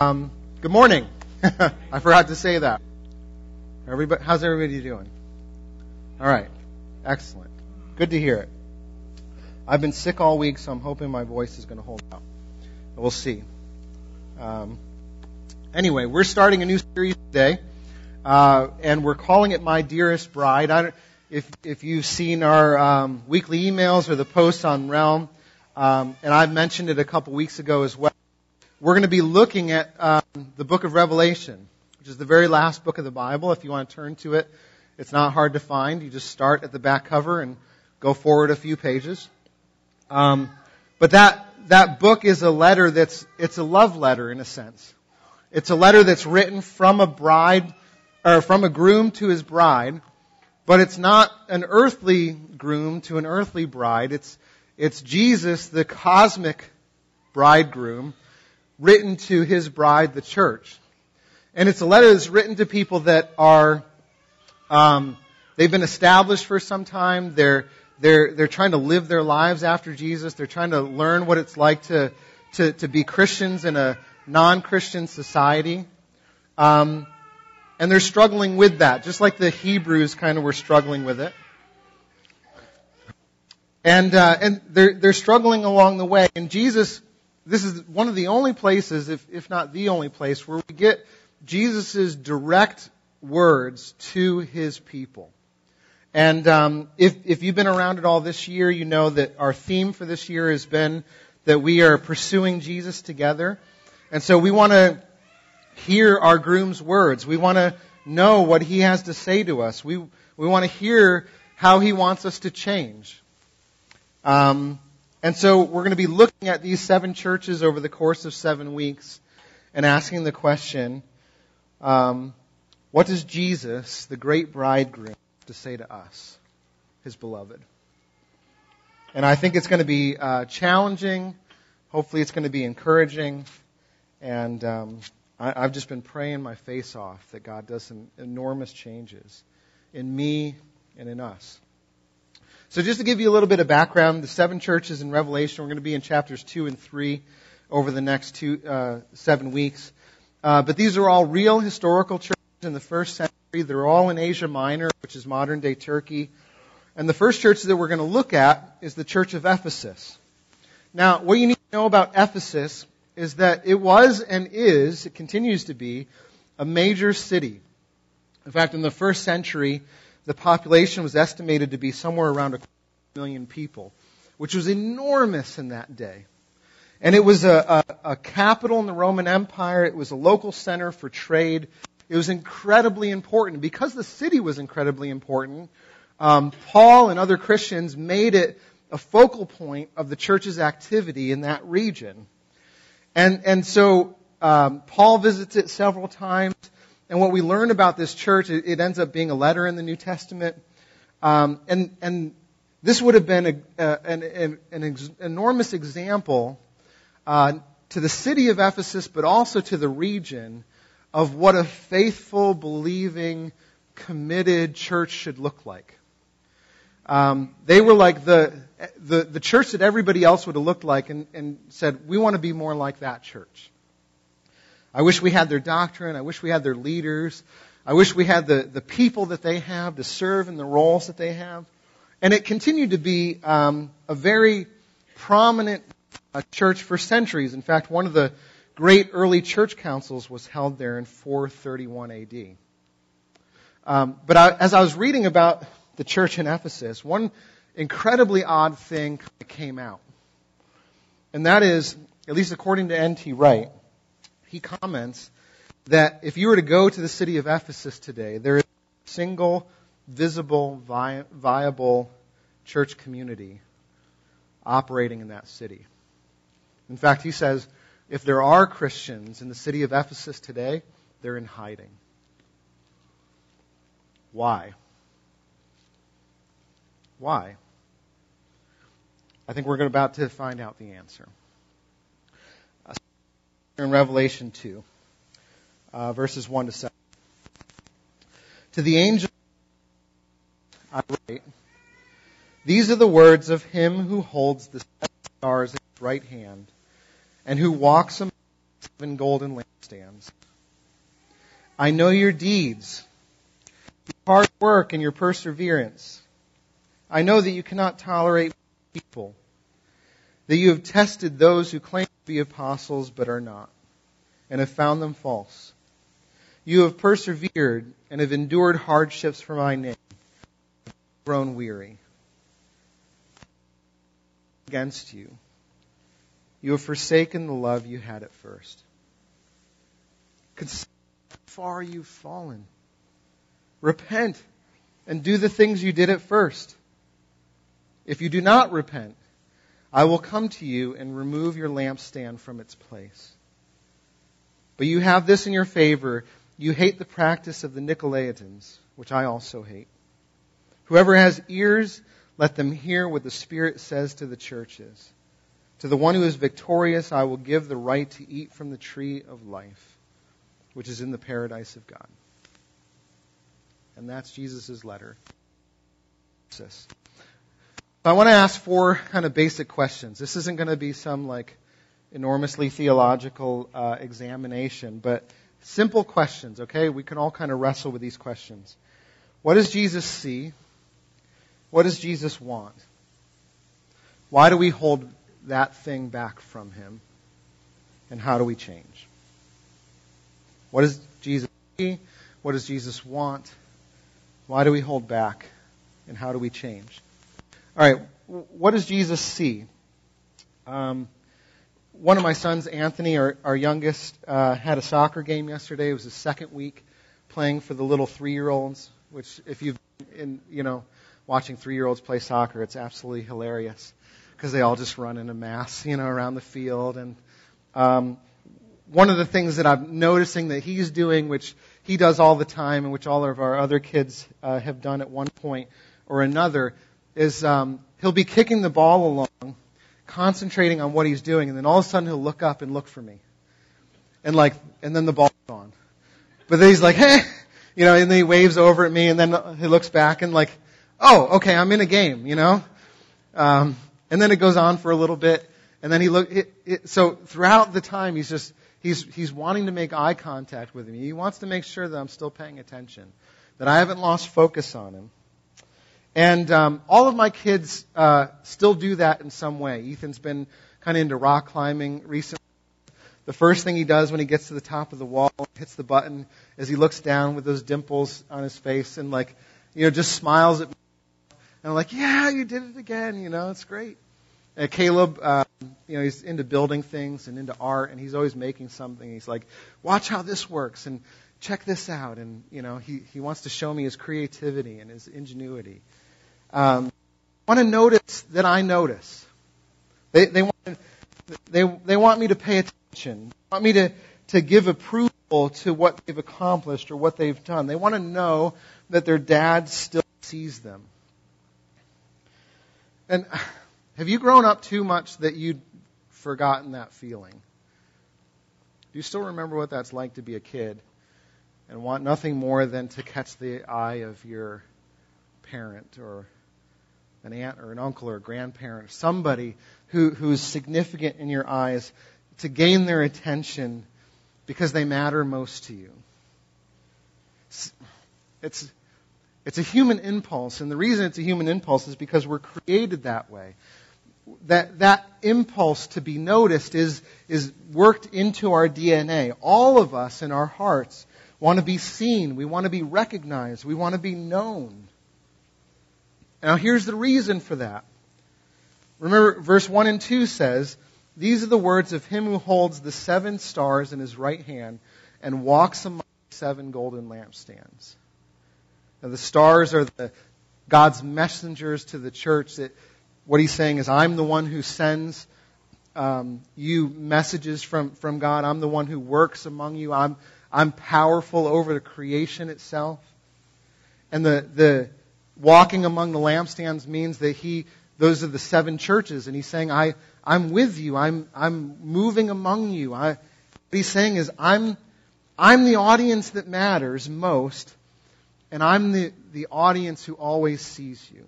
Um, good morning. I forgot to say that. Everybody, how's everybody doing? All right. Excellent. Good to hear it. I've been sick all week, so I'm hoping my voice is going to hold out. We'll see. Um, anyway, we're starting a new series today, uh, and we're calling it "My Dearest Bride." I if if you've seen our um, weekly emails or the posts on Realm, um, and I've mentioned it a couple weeks ago as well. We're going to be looking at um, the book of Revelation, which is the very last book of the Bible. If you want to turn to it, it's not hard to find. You just start at the back cover and go forward a few pages. Um, but that that book is a letter that's it's a love letter in a sense. It's a letter that's written from a bride or from a groom to his bride, but it's not an earthly groom to an earthly bride. It's it's Jesus, the cosmic bridegroom, written to his bride, the church. And it's a letter that's written to people that are, um, they've been established for some time. They're, they're, they're trying to live their lives after Jesus. They're trying to learn what it's like to, to, to be Christians in a non-Christian society. Um, and they're struggling with that, just like the Hebrews kind of were struggling with it. And, uh, and they're, they're struggling along the way. And Jesus this is one of the only places, if, if not the only place, where we get Jesus' direct words to his people. And um, if, if you've been around at all this year, you know that our theme for this year has been that we are pursuing Jesus together. And so we want to hear our groom's words. We want to know what he has to say to us. We, we want to hear how he wants us to change. Um, and so we're going to be looking at these seven churches over the course of seven weeks and asking the question, um, what does Jesus, the great bridegroom, have to say to us, his beloved? And I think it's going to be uh, challenging. Hopefully, it's going to be encouraging. And um, I, I've just been praying my face off that God does some enormous changes in me and in us. So just to give you a little bit of background, the seven churches in Revelation, we're going to be in chapters 2 and 3 over the next two, uh, seven weeks. Uh, but these are all real historical churches in the first century. They're all in Asia Minor, which is modern day Turkey. And the first church that we're going to look at is the church of Ephesus. Now, what you need to know about Ephesus is that it was and is, it continues to be, a major city. In fact, in the first century, the population was estimated to be somewhere around a million people, which was enormous in that day. And it was a, a, a, capital in the Roman Empire. It was a local center for trade. It was incredibly important. Because the city was incredibly important, um, Paul and other Christians made it a focal point of the church's activity in that region. And, and so um, Paul visits it several times. And what we learn about this church, it, it ends up being a letter in the New Testament. Um, and, and this would have been a, an, an, an ex- enormous example uh, to the city of Ephesus, but also to the region of what a faithful, believing, committed church should look like. Um, they were like the, the, the church that everybody else would have looked like and, and said, we want to be more like that church. I wish we had their doctrine. I wish we had their leaders. I wish we had the, the people that they have to serve in the roles that they have. And it continued to be um, a very prominent uh, church for centuries. In fact, one of the great early church councils was held there in 431 AD. Um, but I, as I was reading about the church in Ephesus, one incredibly odd thing came out. And that is, at least according to N.T. Wright, he comments that if you were to go to the city of Ephesus today, there is a single, visible, vi- viable church community operating in that city. In fact, he says if there are Christians in the city of Ephesus today, they're in hiding. Why? Why? I think we're about to find out the answer in Revelation 2, uh, verses 1 to 7. To the angel I write, These are the words of him who holds the seven stars in his right hand, and who walks among seven golden lampstands. I know your deeds, your hard work and your perseverance. I know that you cannot tolerate people, that you have tested those who claim to be apostles but are not, and have found them false. You have persevered and have endured hardships for my name, grown weary. Against you. You have forsaken the love you had at first. Consider how far you've fallen. Repent and do the things you did at first. If you do not repent, I will come to you and remove your lampstand from its place. But you have this in your favor. You hate the practice of the Nicolaitans, which I also hate. Whoever has ears, let them hear what the Spirit says to the churches. To the one who is victorious, I will give the right to eat from the tree of life, which is in the paradise of God. And that's Jesus' letter. I want to ask four kind of basic questions. This isn't going to be some like enormously theological uh, examination, but simple questions, okay? We can all kind of wrestle with these questions. What does Jesus see? What does Jesus want? Why do we hold that thing back from him? And how do we change? What does Jesus see? What does Jesus want? Why do we hold back? And how do we change? All right, what does Jesus see? Um, one of my sons, Anthony, our, our youngest, uh, had a soccer game yesterday. It was his second week playing for the little three-year-olds. Which, if you've, been in, you know, watching three-year-olds play soccer, it's absolutely hilarious because they all just run in a mass, you know, around the field. And um, one of the things that I'm noticing that he's doing, which he does all the time, and which all of our other kids uh, have done at one point or another, is um, he'll be kicking the ball along, concentrating on what he's doing, and then all of a sudden he'll look up and look for me, and like, and then the ball's gone. But then he's like, hey, you know, and then he waves over at me, and then he looks back and like, oh, okay, I'm in a game, you know. Um, and then it goes on for a little bit, and then he look. It, it, so throughout the time, he's just he's he's wanting to make eye contact with me. He wants to make sure that I'm still paying attention, that I haven't lost focus on him. And um, all of my kids uh, still do that in some way. Ethan's been kind of into rock climbing recently. The first thing he does when he gets to the top of the wall, and hits the button, is he looks down with those dimples on his face and like, you know, just smiles at me. And I'm like, yeah, you did it again. You know, it's great. And Caleb, um, you know, he's into building things and into art, and he's always making something. He's like, watch how this works and check this out. And, you know, he, he wants to show me his creativity and his ingenuity um, want to notice that I notice. They, they, want, they, they want me to pay attention. They want me to, to give approval to what they've accomplished or what they've done. They want to know that their dad still sees them. And have you grown up too much that you'd forgotten that feeling? Do you still remember what that's like to be a kid and want nothing more than to catch the eye of your parent or an aunt or an uncle or a grandparent, or somebody who, who's significant in your eyes to gain their attention because they matter most to you. It's, it's a human impulse, and the reason it's a human impulse is because we're created that way. That, that impulse to be noticed is, is worked into our DNA. All of us in our hearts want to be seen. We want to be recognized. We want to be known. Now, here's the reason for that. Remember, verse 1 and 2 says, These are the words of him who holds the seven stars in his right hand and walks among the seven golden lampstands. Now, the stars are the, God's messengers to the church. That what he's saying is, I'm the one who sends um, you messages from, from God. I'm the one who works among you. I'm, I'm powerful over the creation itself. And the, the, walking among the lampstands means that he, those are the seven churches, and he's saying, I, I'm with you. I'm, I'm moving among you. I, what he's saying is, I'm, I'm the audience that matters most, and I'm the, the audience who always sees you.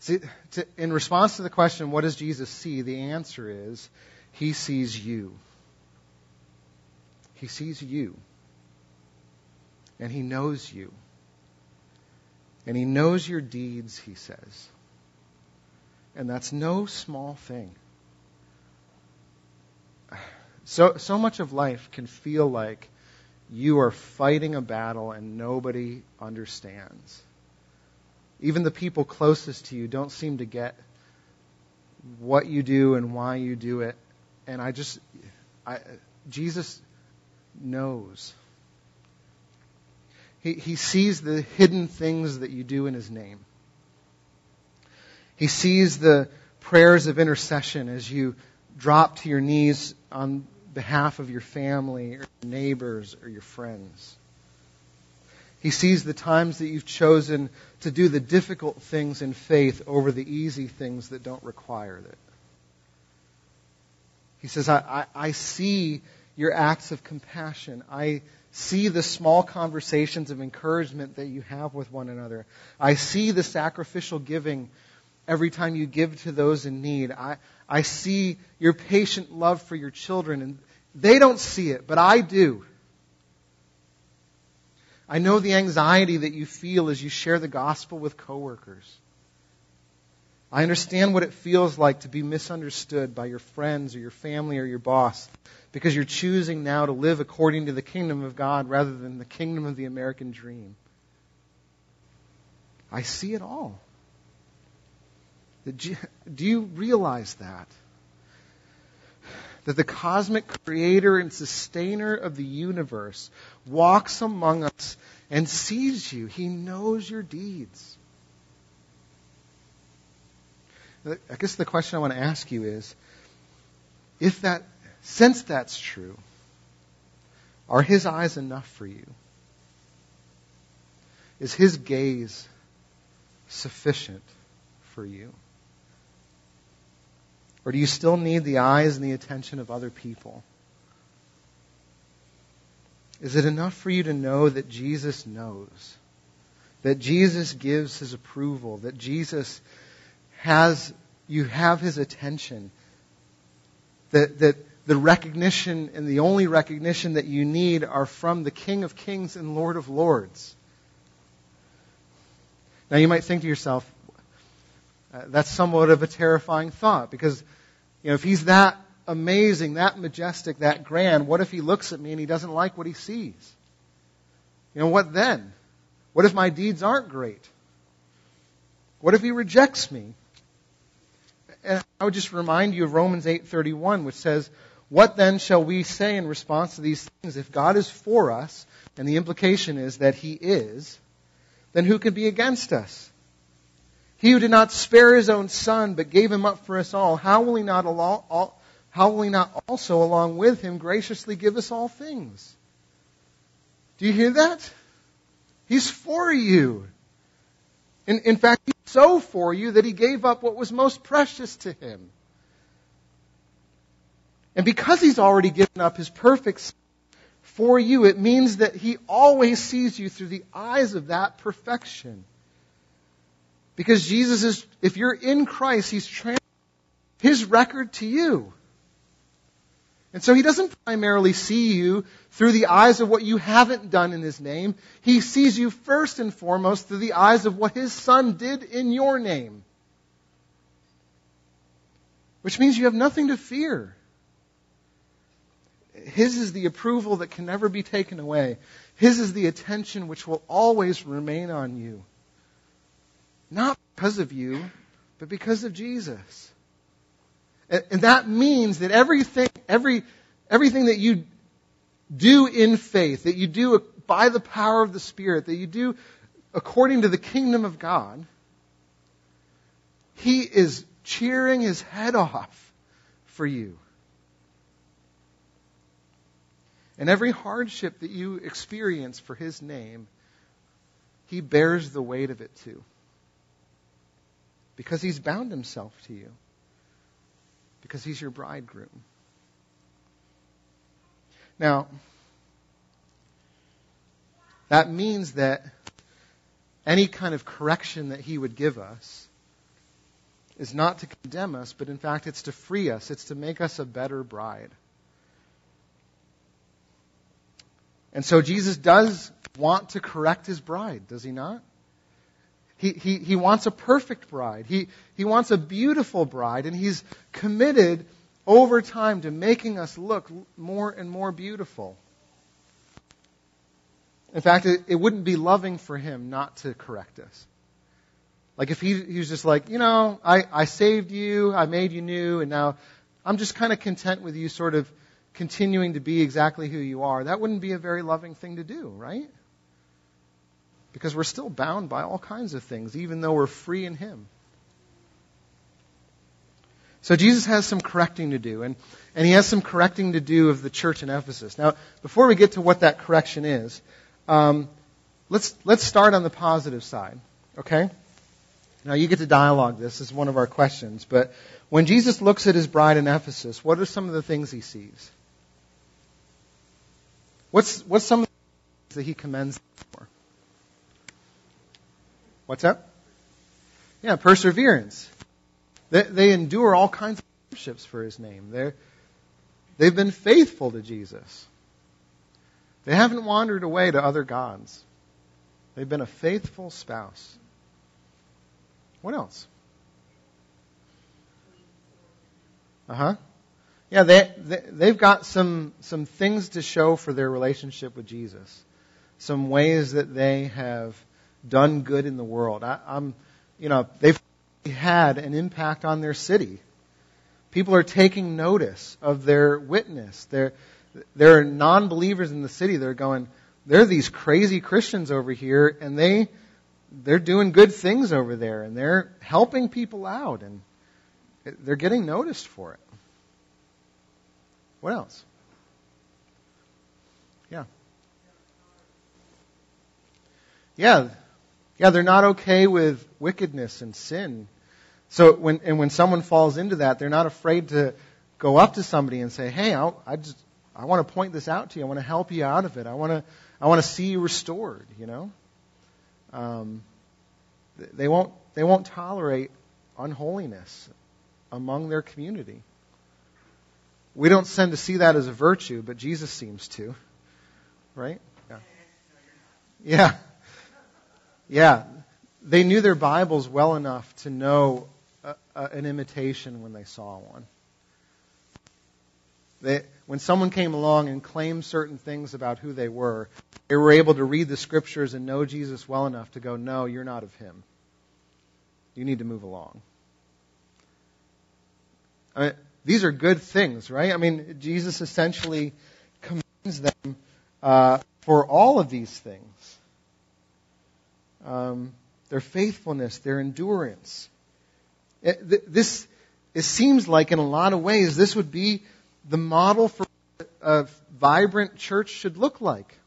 See, to, in response to the question, what does Jesus see? The answer is, He sees you. He sees you. And He knows you. And He knows your deeds, He says. And that's no small thing. So, so much of life can feel like you are fighting a battle and nobody understands. Even the people closest to you don't seem to get what you do and why you do it. And I just, I, Jesus knows. He, he sees the hidden things that you do in His name. He sees the prayers of intercession as you drop to your knees on behalf of your family or your neighbors or your friends. He sees the times that you've chosen to do the difficult things in faith over the easy things that don't require it. He says, I, I, I see your acts of compassion. I see the small conversations of encouragement that you have with one another. I see the sacrificial giving every time you give to those in need. I, I see your patient love for your children, and they don't see it, but I do. I know the anxiety that you feel as you share the gospel with coworkers. I understand what it feels like to be misunderstood by your friends or your family or your boss because you're choosing now to live according to the kingdom of God rather than the kingdom of the American dream. I see it all. Do you realize that? That the cosmic creator and sustainer of the universe walks among us and sees you. He knows your deeds. I guess the question I want to ask you is if that, since that's true, are his eyes enough for you? Is his gaze sufficient for you? Or do you still need the eyes and the attention of other people? Is it enough for you to know that Jesus knows? That Jesus gives his approval? That Jesus has, you have his attention? That, that the recognition and the only recognition that you need are from the King of Kings and Lord of Lords? Now you might think to yourself, uh, that's somewhat of a terrifying thought because, you know, if he's that amazing, that majestic, that grand, what if he looks at me and he doesn't like what he sees? You know, what then? What if my deeds aren't great? What if he rejects me? And I would just remind you of Romans 8:31 which says, "What then shall we say in response to these things if God is for us, and the implication is that he is, then who can be against us?" He who did not spare his own son, but gave him up for us all, how will he not, all, how will he not also, along with him, graciously give us all things? Do you hear that? He's for you. In, in fact, he's so for you that he gave up what was most precious to him. And because he's already given up his perfect for you, it means that he always sees you through the eyes of that perfection. Because Jesus is, if you're in Christ, He's transferred His record to you. And so He doesn't primarily see you through the eyes of what you haven't done in His name. He sees you first and foremost through the eyes of what His Son did in your name. Which means you have nothing to fear. His is the approval that can never be taken away. His is the attention which will always remain on you. Not because of you, but because of Jesus. And, that means that everything, every, everything that you do in faith, that you do by the power of the Spirit, that you do according to the kingdom of God, He is cheering His head off for you. And every hardship that you experience for His name, He bears the weight of it too because he's bound himself to you, because he's your bridegroom. Now, that means that any kind of correction that he would give us, is not to condemn us, but in fact, it's to free us. It's to make us a better bride. And so Jesus does want to correct his bride, does he not? He, he, he wants a perfect bride. He, he wants a beautiful bride, and he's committed over time to making us look more and more beautiful. In fact, it, it wouldn't be loving for him not to correct us. Like if he, he was just like, you know, I, I saved you, I made you new, and now I'm just kind of content with you sort of continuing to be exactly who you are. That wouldn't be a very loving thing to do, right? Because we're still bound by all kinds of things, even though we're free in him. So Jesus has some correcting to do, and, and he has some correcting to do of the church in Ephesus. Now, before we get to what that correction is, um, let's let's start on the positive side, okay? Now you get to dialogue this. This is one of our questions. But when Jesus looks at his bride in Ephesus, what are some of the things he sees? What's what's some of the things that he commends for? What's that? Yeah, perseverance. They, they endure all kinds of hardships for his name. They're, they've been faithful to Jesus. They haven't wandered away to other gods. They've been a faithful spouse. What else? Uh huh. Yeah, they, they they've got some some things to show for their relationship with Jesus. Some ways that they have done good in the world. I, I'm, you know, they've had an impact on their city. People are taking notice of their witness. They're, there are non-believers in the city that are going, there are these crazy Christians over here, and they they're doing good things over there, and they're helping people out, and they're getting noticed for it. What else? Yeah. Yeah. Yeah, they're not okay with wickedness and sin. So when and when someone falls into that, they're not afraid to go up to somebody and say, "Hey, I, I just I want to point this out to you. I want to help you out of it. I want to, I want to see you restored, you know? Um, they won't, they won't tolerate unholiness among their community. We don't tend to see that as a virtue, but Jesus seems to. Right? Yeah. Yeah. Yeah. They knew their Bibles well enough to know a, an imitation when they saw one. They, when someone came along and claimed certain things about who they were, they were able to read the scriptures and know Jesus well enough to go, no, you're not of him. You need to move along. I mean, these are good things, right? I mean, Jesus essentially commends them uh, for all of these things. Um, their faithfulness, their endurance. Eh, it, this, it seems like in a lot of ways this would be the model for a vibrant church should look like.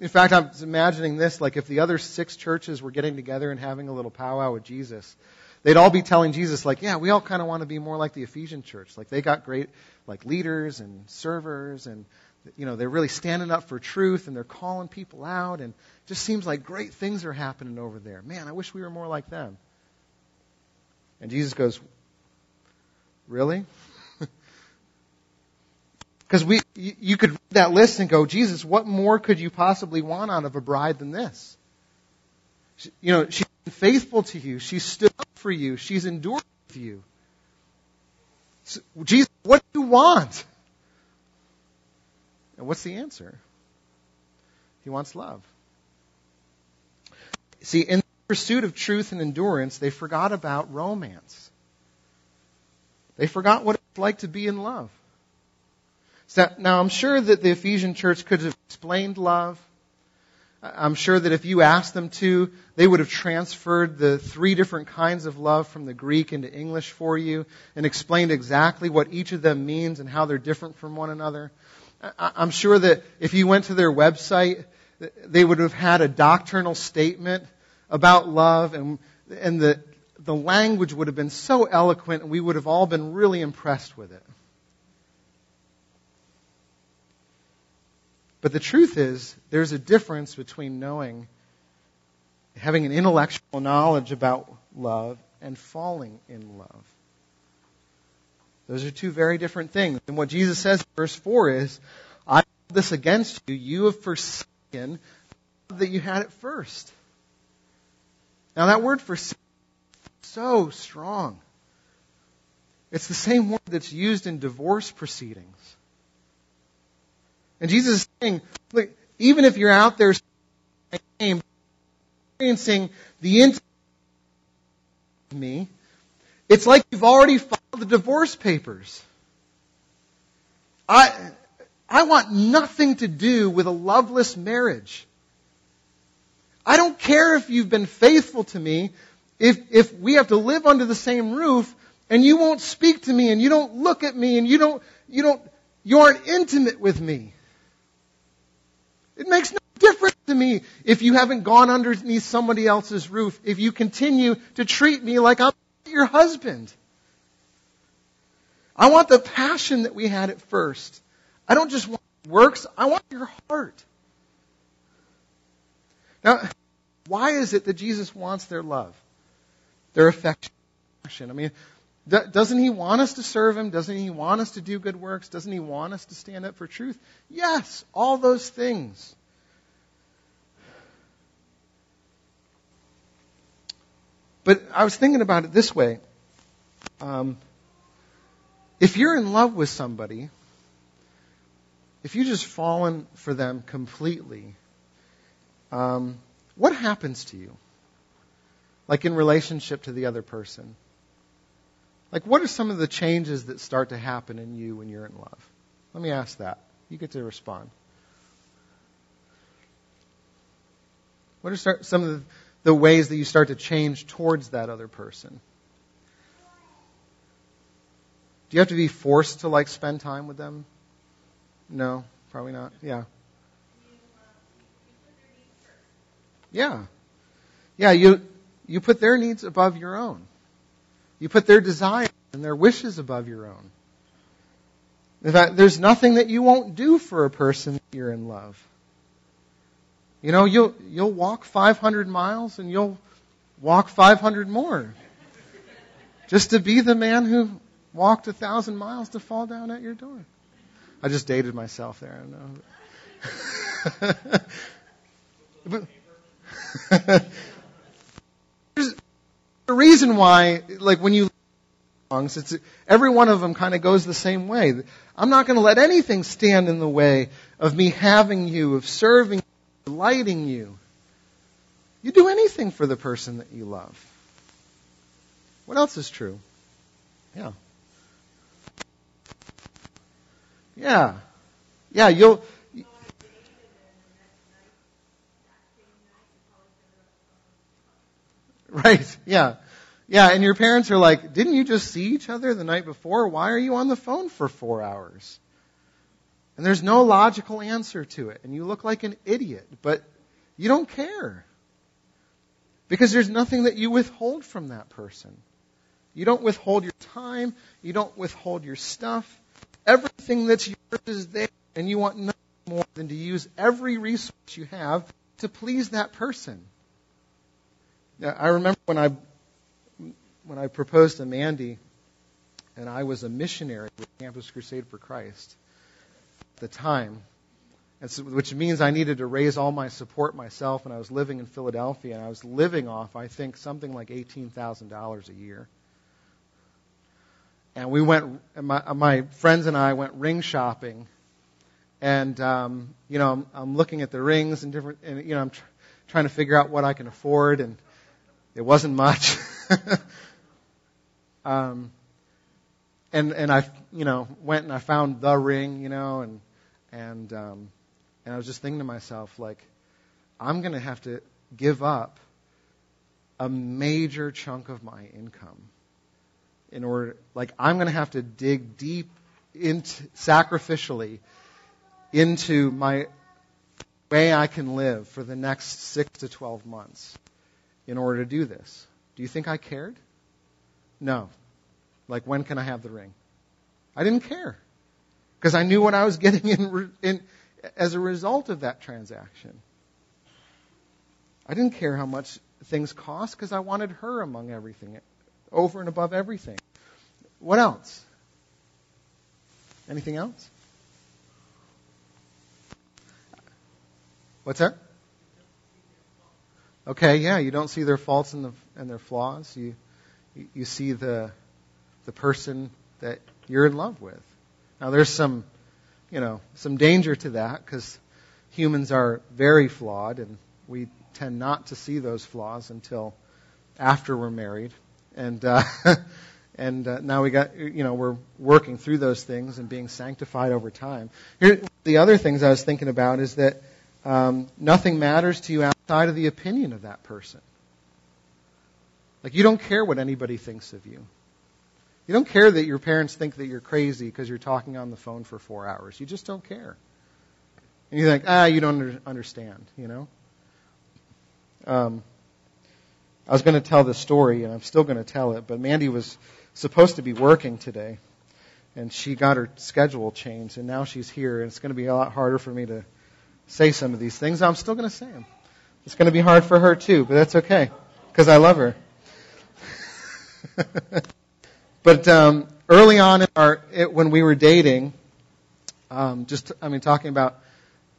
In fact, I'm imagining this, like if the other six churches were getting together and having a little powwow with Jesus, they'd all be telling Jesus, like, yeah, we all kind of want to be more like the Ephesian church. Like they got great, like leaders and servers and, you know, they're really standing up for truth and they're calling people out and just seems like great things are happening over there. Man, I wish we were more like them. And Jesus goes, really? Because we, you could read that list and go, Jesus, what more could you possibly want out of a bride than this? You know, she's been faithful to you. She's stood up for you. She's endured with you. So, Jesus, what do you want? And what's the answer? He wants love. See, in pursuit of truth and endurance, they forgot about romance. They forgot what it's like to be in love. So, now, I'm sure that the Ephesian church could have explained love. I'm sure that if you asked them to, they would have transferred the three different kinds of love from the Greek into English for you and explained exactly what each of them means and how they're different from one another. I'm sure that if you went to their website, they would have had a doctrinal statement about love and, and the, the language would have been so eloquent and we would have all been really impressed with it. But the truth is, there's a difference between knowing, having an intellectual knowledge about love, and falling in love. Those are two very different things. And what Jesus says in verse 4 is, I hold this against you. You have forsaken that you had at first. Now that word for so strong. It's the same word that's used in divorce proceedings. And Jesus is saying, look, even if you're out there experiencing the intimacy of me, it's like you've already filed the divorce papers. I, I want nothing to do with a loveless marriage. I don't care if you've been faithful to me, if, if we have to live under the same roof and you won't speak to me and you don't look at me and you don't, you don't, you aren't intimate with me. It makes no difference to me if you haven't gone underneath somebody else's roof, if you continue to treat me like I'm your husband. I want the passion that we had at first. I don't just want works, I want your heart. Now, why is it that Jesus wants their love? their affection. I mean, doesn't he want us to serve him? Doesn't he want us to do good works? Doesn't he want us to stand up for truth? Yes, all those things. But I was thinking about it this way. Um, if you're in love with somebody, if you just fallen for them completely, um, what happens to you? Like in relationship to the other person? Like, what are some of the changes that start to happen in you when you're in love? Let me ask that. You get to respond. What are some of the ways that you start to change towards that other person? Do you have to be forced to like spend time with them? No, probably not. Yeah. Yeah. Yeah, you you put their needs above your own. You put their desires and their wishes above your own. In fact, there's nothing that you won't do for a person that you're in love. You know, you'll, you'll walk 500 miles and you'll walk 500 more. Just to be the man who walked a thousand miles to fall down at your door. I just dated myself there. I know. but, the reason why, like when you songs, it's every one of them kind of goes the same way. I'm not going to let anything stand in the way of me having you, of serving you, delighting you. You do anything for the person that you love. What else is true? Yeah. Yeah. Yeah, you'll Right. Yeah. Yeah. And your parents are like, didn't you just see each other the night before? Why are you on the phone for four hours? And there's no logical answer to it. And you look like an idiot, but you don't care. Because there's nothing that you withhold from that person. You don't withhold your time. You don't withhold your stuff. Everything that's yours is there, and you want nothing more than to use every resource you have to please that person. I remember when I when I proposed to Mandy, and I was a missionary with Campus Crusade for Christ at the time, so, which means I needed to raise all my support myself, and I was living in Philadelphia, and I was living off, I think, something like eighteen thousand dollars a year. And we went, and my, my friends and I went ring shopping, and um, you know, I'm, I'm looking at the rings and different, and you know, I'm tr- trying to figure out what I can afford, and it wasn't much. um, and and I you know went and I found the ring, you know, and and um, and I was just thinking to myself like, I'm to have to give up a major chunk of my income in order like I'm to have to dig deep into sacrificially into my way I can live for the next 6 to 12 months in order to do this. Do you think I cared? No. Like, when can I have the ring? I didn't care. Because I knew what I was getting in, in, as a result of that transaction. I didn't care how much things cost because I wanted her among everything over and above everything. What else? Anything else? What's that? Okay, yeah, you don't see their faults and, the, and their flaws. You, you see the, the person that you're in love with. Now, there's some, you know, some danger to that because humans are very flawed, and we tend not to see those flaws until after we're married. And uh, and uh, now we got, you know, we're working through those things and being sanctified over time. Here, the other things I was thinking about is that um, nothing matters to you outside of the opinion of that person. Like, you don't care what anybody thinks of you. You don't care that your parents think that you're crazy because you're talking on the phone for four hours. You just don't care. And you think, ah, you don't understand, you know? Um, I was going to tell this story, and I'm still going to tell it, but Mandy was supposed to be working today, and she got her schedule changed, and now she's here, and it's going to be a lot harder for me to say some of these things. I'm still going to say them. It's going to be hard for her too, but that's okay because I love her. but um, early on in our it, when we were dating, um, just I mean talking about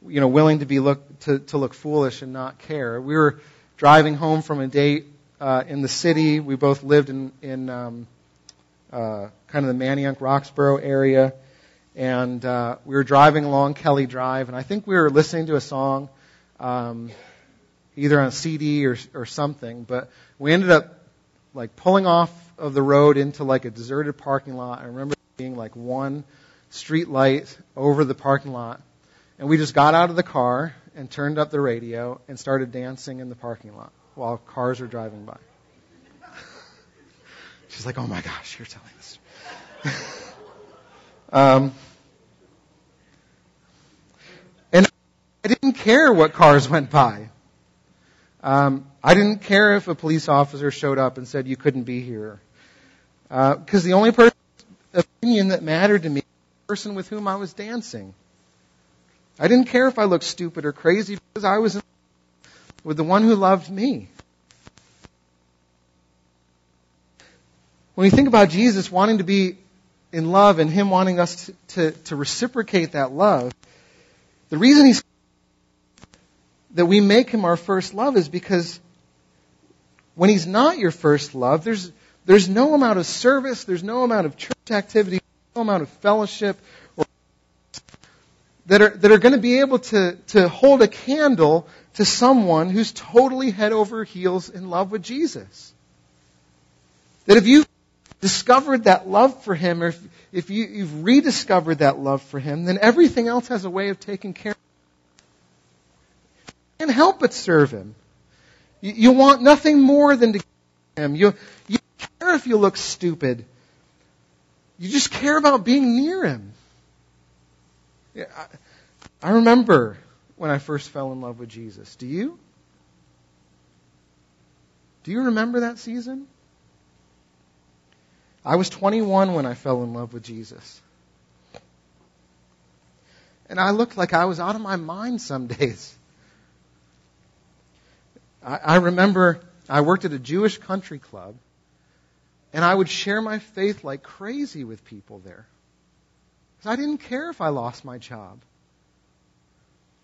you know willing to be look to, to look foolish and not care. We were driving home from a date uh, in the city. We both lived in in um, uh, kind of the Manayunk Roxborough area, and uh, we were driving along Kelly Drive, and I think we were listening to a song. Um, either on a CD or, or something, but we ended up like pulling off of the road into like a deserted parking lot. I remember being like one street light over the parking lot. And we just got out of the car and turned up the radio and started dancing in the parking lot while cars were driving by. She's like, oh my gosh, you're telling this. um, and I didn't care what cars went by. Um, I didn't care if a police officer showed up and said you couldn't be here. Because uh, the only person opinion that mattered to me was the person with whom I was dancing. I didn't care if I looked stupid or crazy because I was with the one who loved me. When we think about Jesus wanting to be in love and Him wanting us to, to, to reciprocate that love, the reason He's that we make him our first love is because when he's not your first love, there's, there's no amount of service, there's no amount of church activity, no amount of fellowship or, that are, that are going to be able to, to hold a candle to someone who's totally head over heels in love with Jesus. That if you've discovered that love for him, or if, if you, you've rediscovered that love for him, then everything else has a way of taking care can't help but serve Him. You, you want nothing more than to Him. You, you care if you look stupid. You just care about being near Him. Yeah, I, I remember when I first fell in love with Jesus. Do you? Do you remember that season? I was 21 when I fell in love with Jesus. And I looked like I was out of my mind some days. I, I remember I worked at a Jewish country club, and I would share my faith like crazy with people there. Because I didn't care if I lost my job.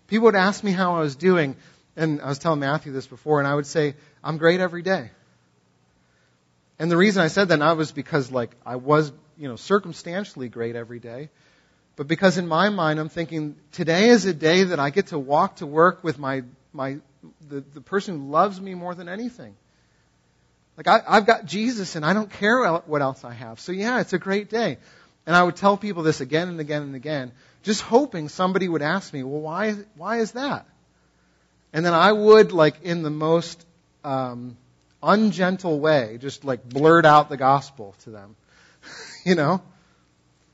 People would ask me how I was doing, and I was telling Matthew this before, and I would say, I'm great every day. And the reason I said that not was because like I was, you know, circumstantially great every day, but because in my mind I'm thinking today is a day that I get to walk to work with my my the, the person who loves me more than anything. Like I, I've got Jesus and I don't care what else I have. So yeah, it's a great day. And I would tell people this again and again and again, just hoping somebody would ask me, well, why, why is that? And then I would, like, in the most um, ungentle way, just like blurt out the gospel to them. you know?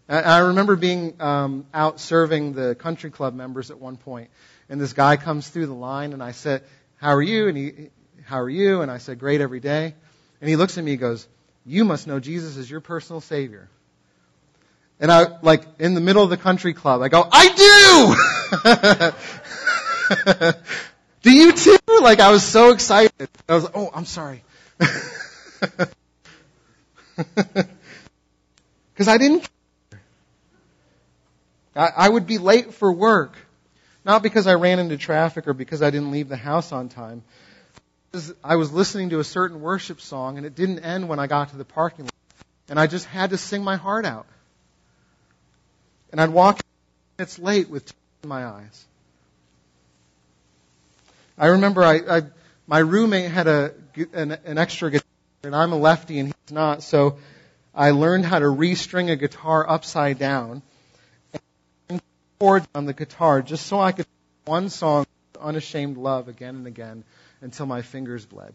I remember being um, out serving the country club members at one point, and this guy comes through the line, and I said, "How are you?" And he, "How are you?" And I said, "Great every day." And he looks at me, and goes, "You must know Jesus is your personal savior." And I, like, in the middle of the country club, I go, "I do." do you too? Like, I was so excited. I was like, "Oh, I'm sorry." Because I didn't care. I, I would be late for work. Not because I ran into traffic or because I didn't leave the house on time. I was listening to a certain worship song and it didn't end when I got to the parking lot. And I just had to sing my heart out. And I'd walk minutes late with tears in my eyes. I remember I, I my roommate had a an, an extra guitar, and I'm a lefty and he's not, so I learned how to restring a guitar upside down and chords on the guitar just so I could one song, "Unashamed Love," again and again until my fingers bled.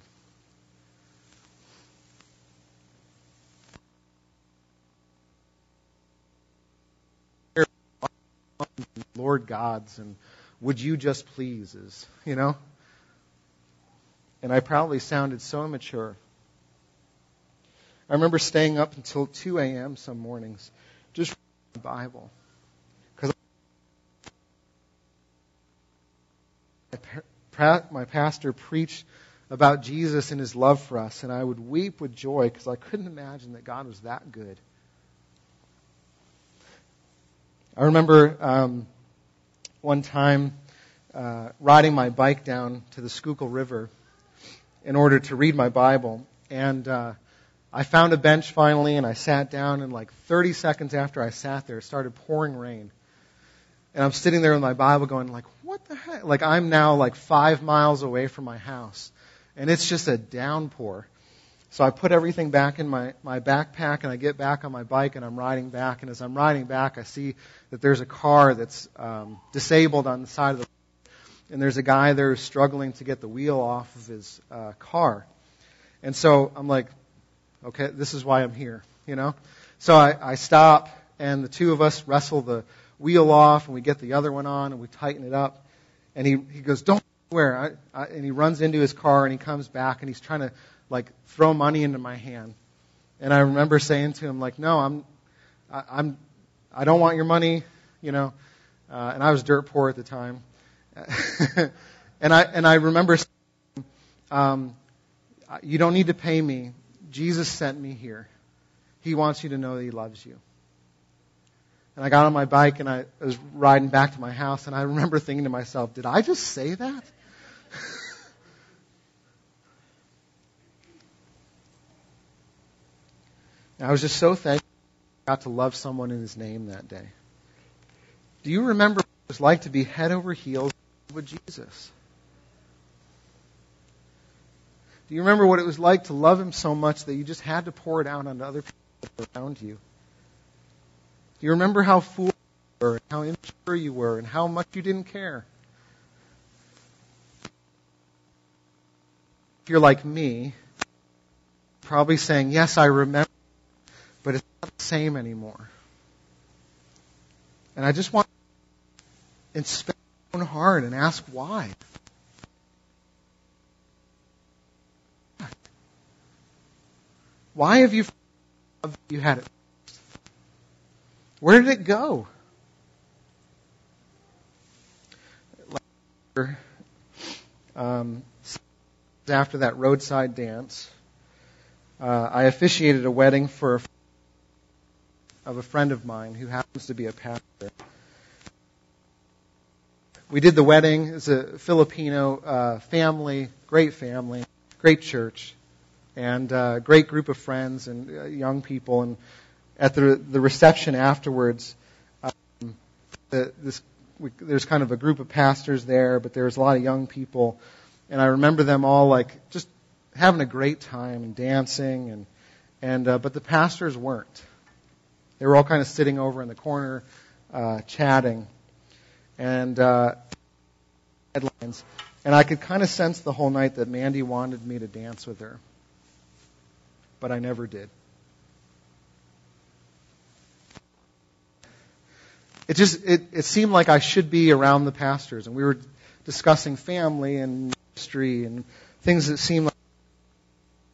Lord God's and would you just please is, you know? And I probably sounded so immature. I remember staying up until 2 a.m. some mornings, just reading the Bible. Because my pastor preached about Jesus and his love for us, and I would weep with joy because I couldn't imagine that God was that good. I remember um, one time uh, riding my bike down to the Schuylkill River in order to read my Bible, and uh, I found a bench finally, and I sat down. And like 30 seconds after I sat there, it started pouring rain, and I'm sitting there with my Bible, going like, "What the heck?" Like I'm now like five miles away from my house, and it's just a downpour. So I put everything back in my, my backpack and I get back on my bike and I'm riding back. And as I'm riding back, I see that there's a car that's um, disabled on the side of the and there's a guy there struggling to get the wheel off of his uh, car. And so I'm like, okay, this is why I'm here, you know? So I, I stop and the two of us wrestle the wheel off and we get the other one on and we tighten it up. And he, he goes, don't where? I, I, and he runs into his car and he comes back and he's trying to like throw money into my hand. And I remember saying to him like, "No, I'm, I, I'm, I don't want your money," you know. Uh, and I was dirt poor at the time. and I and I remember, saying, um, "You don't need to pay me. Jesus sent me here. He wants you to know that He loves you." And I got on my bike and I was riding back to my house, and I remember thinking to myself, "Did I just say that?" I was just so thankful I got to love someone in His name that day. Do you remember what it was like to be head over heels with Jesus? Do you remember what it was like to love Him so much that you just had to pour it out onto other people around you? Do you remember how foolish you were, and how immature you were, and how much you didn't care? If you're like me, probably saying, Yes, I remember but it's not the same anymore. And I just want to inspect own heart and ask why. Why have you you had it? Where did it go? Um, after that roadside dance, uh, I officiated a wedding for a of a friend of mine who happens to be a pastor. We did the wedding. It's a Filipino uh, family, great family, great church, and uh, great group of friends and uh, young people. And at the the reception afterwards, um, the, this we, there's kind of a group of pastors there, but there's a lot of young people, and I remember them all like just having a great time and dancing and and uh, but the pastors weren't. They were all kind of sitting over in the corner, uh, chatting, and uh, headlines. And I could kind of sense the whole night that Mandy wanted me to dance with her, but I never did. It just it, it seemed like I should be around the pastors, and we were discussing family and ministry and things that seemed like.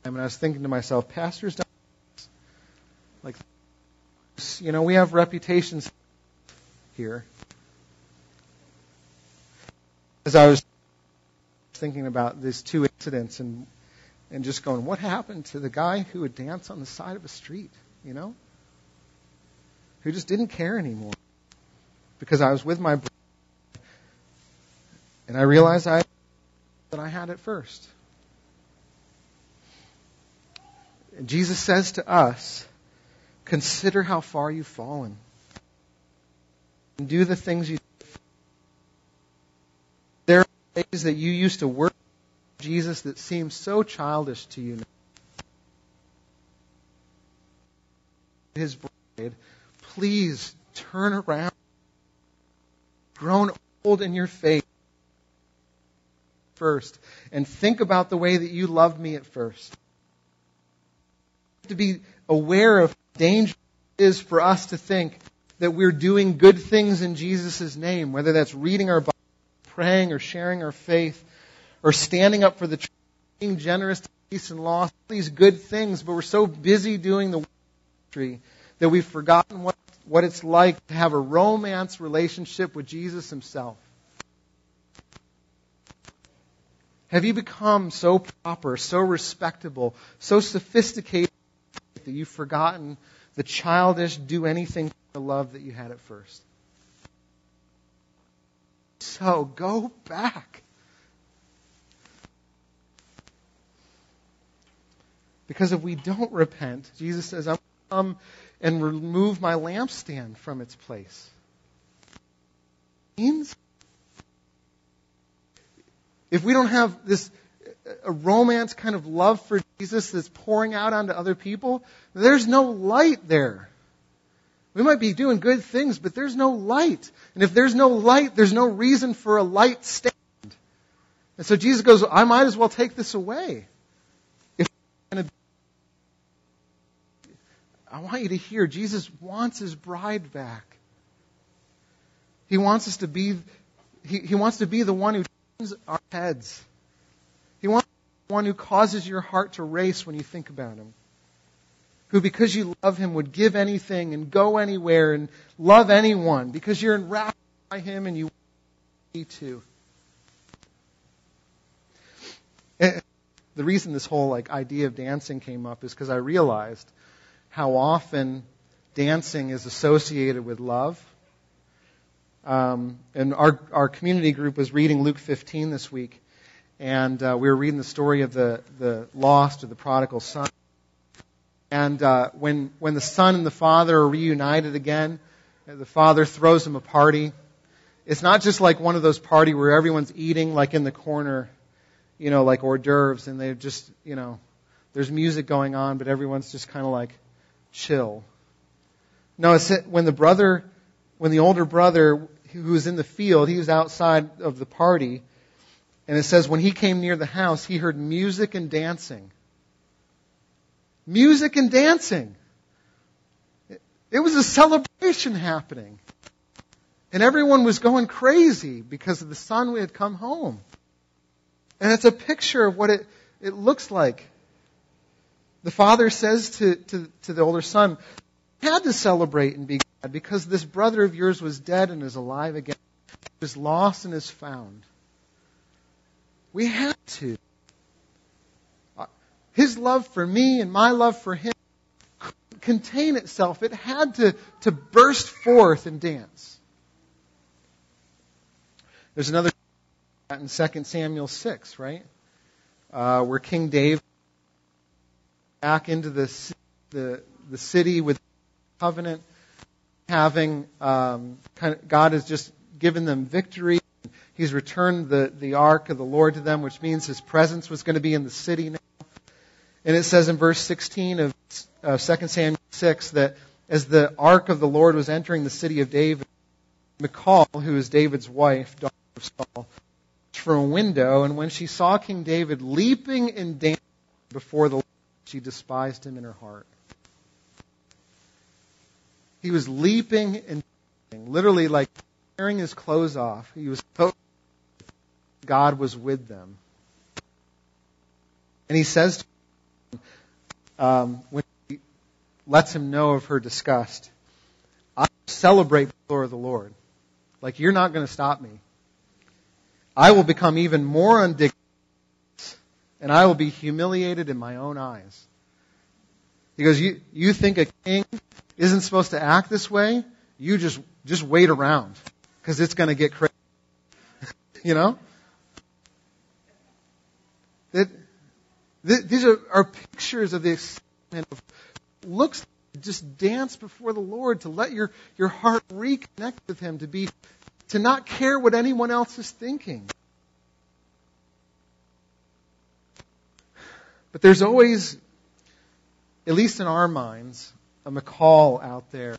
And I was thinking to myself, pastors don't like you know, we have reputations here. As I was thinking about these two incidents, and and just going, what happened to the guy who would dance on the side of a street, you know? Who just didn't care anymore. Because I was with my brother, and I realized I that I had it first. And Jesus says to us, consider how far you've fallen. And do the things you there are ways that you used to work Jesus that seems so childish to you now. His bride, please turn around. Grown old in your faith first and think about the way that you loved me at first. To be aware of danger is for us to think that we're doing good things in Jesus' name, whether that's reading our Bible, praying, or sharing our faith, or standing up for the truth, being generous to peace and loss, all these good things, but we're so busy doing the ministry that we've forgotten what, what it's like to have a romance relationship with Jesus himself. Have you become so proper, so respectable, so sophisticated that you've forgotten the childish, do anything for love that you had at first? So go back. Because if we don't repent, Jesus says, I'm come and remove my lampstand from its place. If we don't have this uh, a romance kind of love for Jesus that's pouring out onto other people, there's no light there. We might be doing good things, but there's no light. And if there's no light, there's no reason for a light stand. And so Jesus goes, I might as well take this away. If I want you to hear, Jesus wants his bride back. He wants us to be, he, he wants to be the one who turns our heads. He wants to be the one who causes your heart to race when you think about him. Who, because you love him, would give anything and go anywhere and love anyone because you're enraptured by him and you want too. And the reason this whole like idea of dancing came up is because I realized how often dancing is associated with love um, and our, our community group was reading Luke 15 this week, and uh, we were reading the story of the, the lost or the prodigal son. And uh, when, when the son and the father are reunited again, the father throws him a party. It's not just like one of those parties where everyone's eating like in the corner, you know, like hors d'oeuvres, and they're just, you know, there's music going on, but everyone's just kind of like chill. No, it's when the brother, when the older brother who was in the field, he was outside of the party. And it says, when he came near the house, he heard music and dancing. Music and dancing. It was a celebration happening. And everyone was going crazy because of the son had come home. And it's a picture of what it, it looks like. The father says to, to, to the older son, had to celebrate and be glad because this brother of yours was dead and is alive again. He was lost and is found. We had to. His love for me and my love for him contain itself. It had to, to burst forth and dance. There's another in 2 Samuel 6, right? Uh, where King David back into the, the, the city with covenant, having um, kind of, God has just given them victory. He's returned the, the ark of the Lord to them, which means His presence was going to be in the city now. And it says in verse 16 of uh, 2 Samuel 6 that as the ark of the Lord was entering the city of David, Michal, who is David's wife, daughter of Saul, from a window, and when she saw King David leaping and dancing before the Lord, she despised him in her heart. He was leaping and dancing, literally like tearing his clothes off. He was so God was with them. And he says to um, when he lets him know of her disgust, I celebrate the glory of the Lord. Like you're not going to stop me. I will become even more undignified and I will be humiliated in my own eyes. Goes, you, you think a king isn't supposed to act this way? You just, just wait around. Because it's going to get crazy. you know? That, these are, are pictures of the excitement of looks just dance before the Lord, to let your, your heart reconnect with Him, to be, to not care what anyone else is thinking. But there's always, at least in our minds, a Michal out there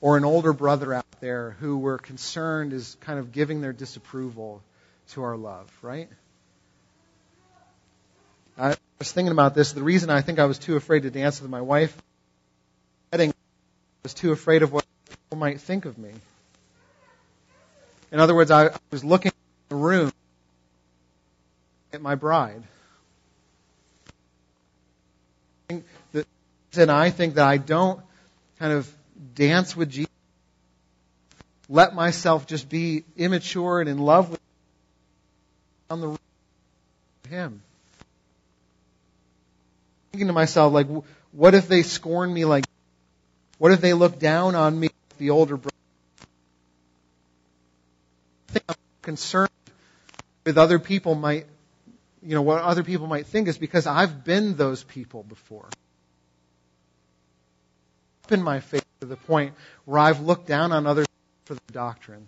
or an older brother out there who we're concerned is kind of giving their disapproval to our love, right? I was thinking about this. The reason I think I was too afraid to dance with my wife wedding, was too afraid of what people might think of me. In other words, I was looking in the room at my bride. And I think that I don't kind of dance with Jesus, let myself just be immature and in love with on the him. Thinking to myself, like, what if they scorn me like? What if they look down on me, the older brother? I think I'm concerned with other people might, you know, what other people might think is because I've been those people before in my faith to the point where I've looked down on others for the doctrine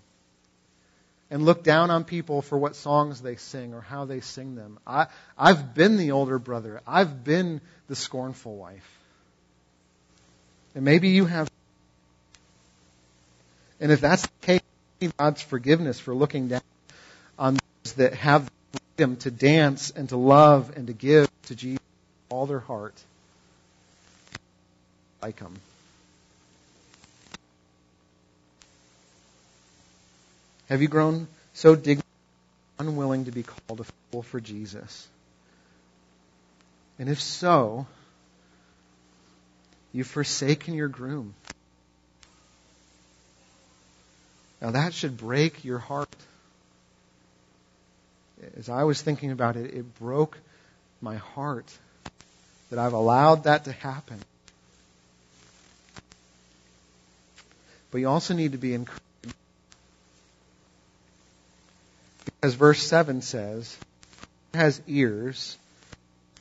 and look down on people for what songs they sing or how they sing them. I, I've been the older brother. I've been the scornful wife. And maybe you have. And if that's the case, God's forgiveness for looking down on those that have the freedom to dance and to love and to give to Jesus all their heart like them. Have you grown so dignified, unwilling to be called a fool for Jesus? And if so, you've forsaken your groom. Now that should break your heart. As I was thinking about it, it broke my heart that I've allowed that to happen. But you also need to be encouraged As verse 7 says, has ears,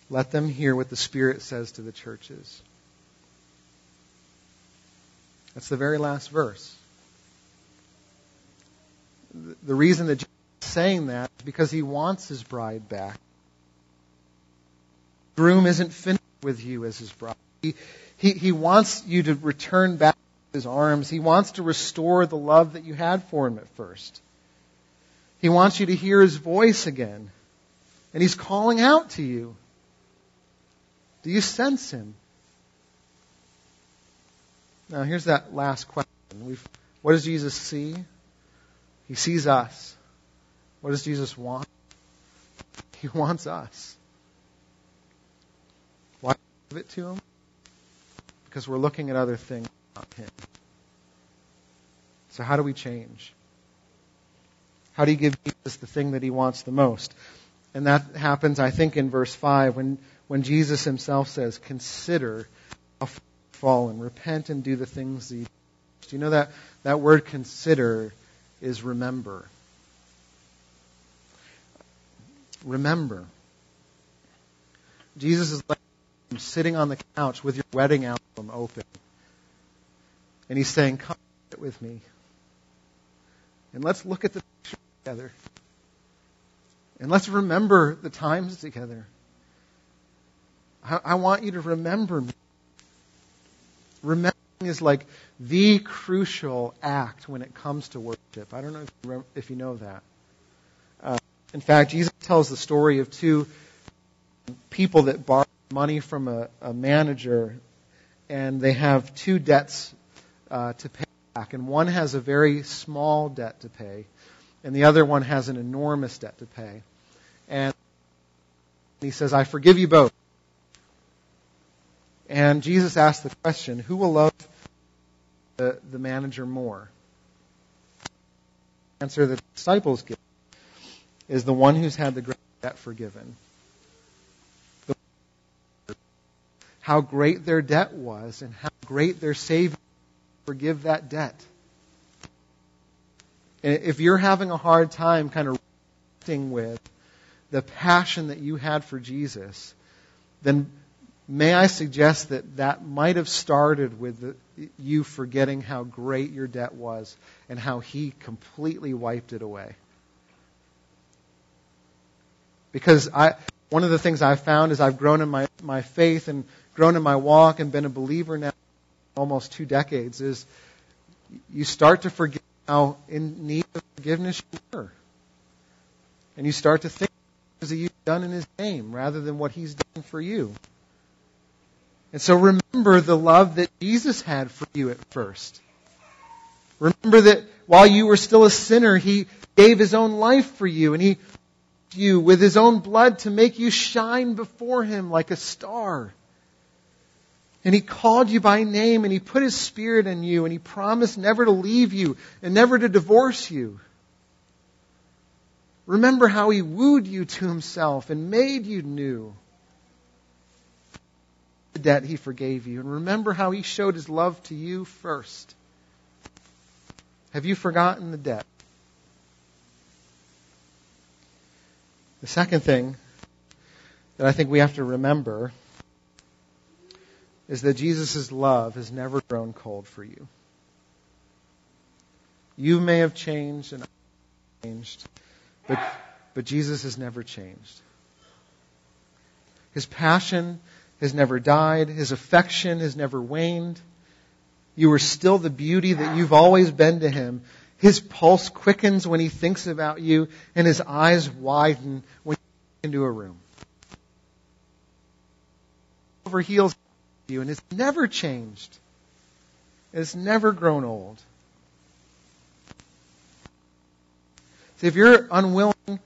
let them hear what the Spirit says to the churches. That's the very last verse. The reason that Jesus is saying that is because he wants his bride back. The groom isn't finished with you as his bride. He, he, he wants you to return back to his arms. He wants to restore the love that you had for him at first. He wants you to hear His voice again. And He's calling out to you. Do you sense Him? Now, here's that last question. We've, what does Jesus see? He sees us. What does Jesus want? He wants us. Why give it to Him? Because we're looking at other things, not Him. So, how do we change? How do you give Jesus the thing that he wants the most? And that happens, I think, in verse 5 when, when Jesus himself says, Consider how fallen, repent and do the things that you do. You know that, that word consider is remember. Remember. Jesus is like sitting on the couch with your wedding album open. And he's saying, Come sit with me. And let's look at the picture together. And let's remember the times together. I, I want you to remember me. Remembering is like the crucial act when it comes to worship. I don't know if you, if you know that. Uh, in fact, Jesus tells the story of two people that borrowed money from a, a manager, and they have two debts uh, to pay back. And one has a very small debt to pay, and the other one has an enormous debt to pay. And he says, I forgive you both. And Jesus asked the question, who will love the, the manager more? The answer the disciples give is the one who's had the great debt forgiven. How great their debt was and how great their Savior forgive that debt. And if you're having a hard time kind of with the passion that you had for Jesus, then may I suggest that that might have started with the, you forgetting how great your debt was and how He completely wiped it away. Because I, one of the things I've found is I've grown in my, my faith and grown in my walk and been a believer now almost two decades is you start to forget how in need of forgiveness you were. And you start to think of what you've done in His name rather than what He's done for you. And so remember the love that Jesus had for you at first. Remember that while you were still a sinner, He gave His own life for you and He you with His own blood to make you shine before Him like a star. And He called you by name and He put His Spirit in you and He promised never to leave you and never to divorce you. Remember how he wooed you to himself and made you new. The debt he forgave you. And remember how he showed his love to you first. Have you forgotten the debt? The second thing that I think we have to remember is that Jesus' love has never grown cold for you. You may have changed and changed. But, but Jesus has never changed. His passion has never died. His affection has never waned. You are still the beauty that you've always been to him. His pulse quickens when he thinks about you, and his eyes widen when you into a room. Over heels you, and it's never changed. It's never grown old. See, if you're unwilling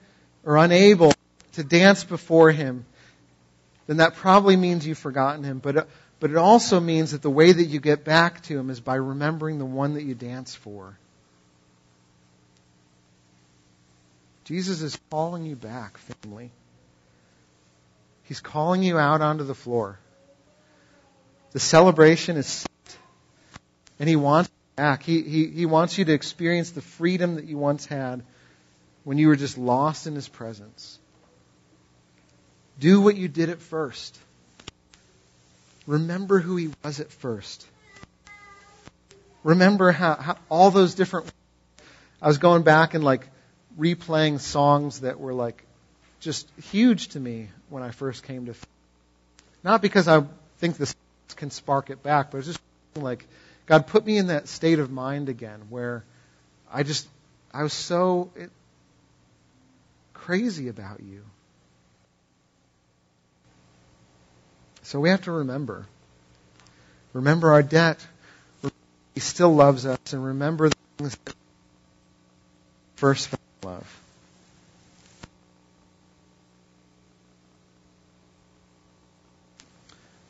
or unable to dance before Him, then that probably means you've forgotten Him. But, but it also means that the way that you get back to Him is by remembering the one that you dance for. Jesus is calling you back, family. He's calling you out onto the floor. The celebration is set, and He wants back. He, he, he wants you to experience the freedom that you once had when you were just lost in His presence. Do what you did at first. Remember who He was at first. Remember how, how all those different. I was going back and like replaying songs that were like just huge to me when I first came to. Not because I think this can spark it back, but it's just like God put me in that state of mind again where I just I was so it, crazy about you. So we have to remember. Remember our debt. He still loves us. And remember the things that first love.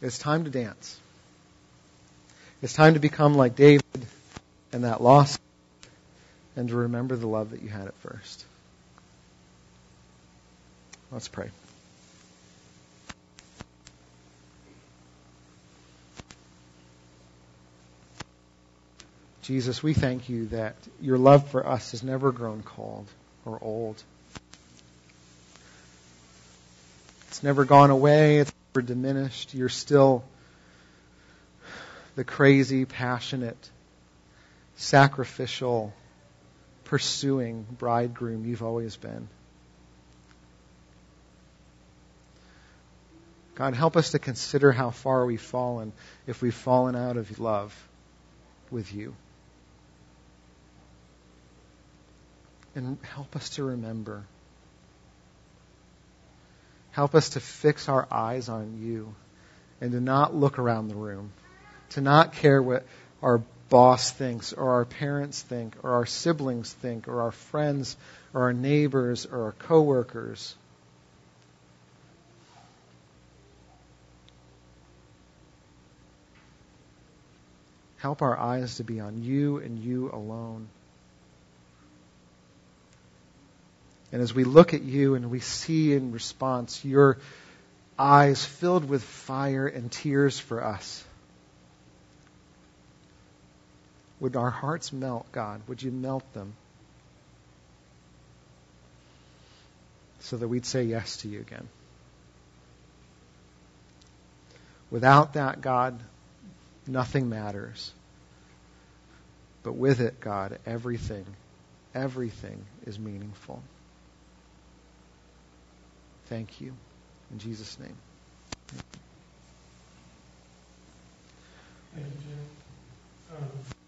It's time to dance. It's time to become like David and that lost and to remember the love that you had at first. Let's pray. Jesus, we thank you that your love for us has never grown cold or old. It's never gone away. It's never diminished. You're still the crazy, passionate, sacrificial, pursuing bridegroom you've always been. God, help us to consider how far we've fallen if we've fallen out of love with you. And help us to remember. Help us to fix our eyes on you and to not look around the room, to not care what our boss thinks or our parents think or our siblings think or our friends or our neighbors or our coworkers Help our eyes to be on you and you alone. And as we look at you and we see in response your eyes filled with fire and tears for us. Would our hearts melt, God? Would you melt them? So that we'd say yes to you again. Without that, God, nothing matters. But with it, God, everything, everything is meaningful thank you. In Jesus' name. Thank you, Jim. Um.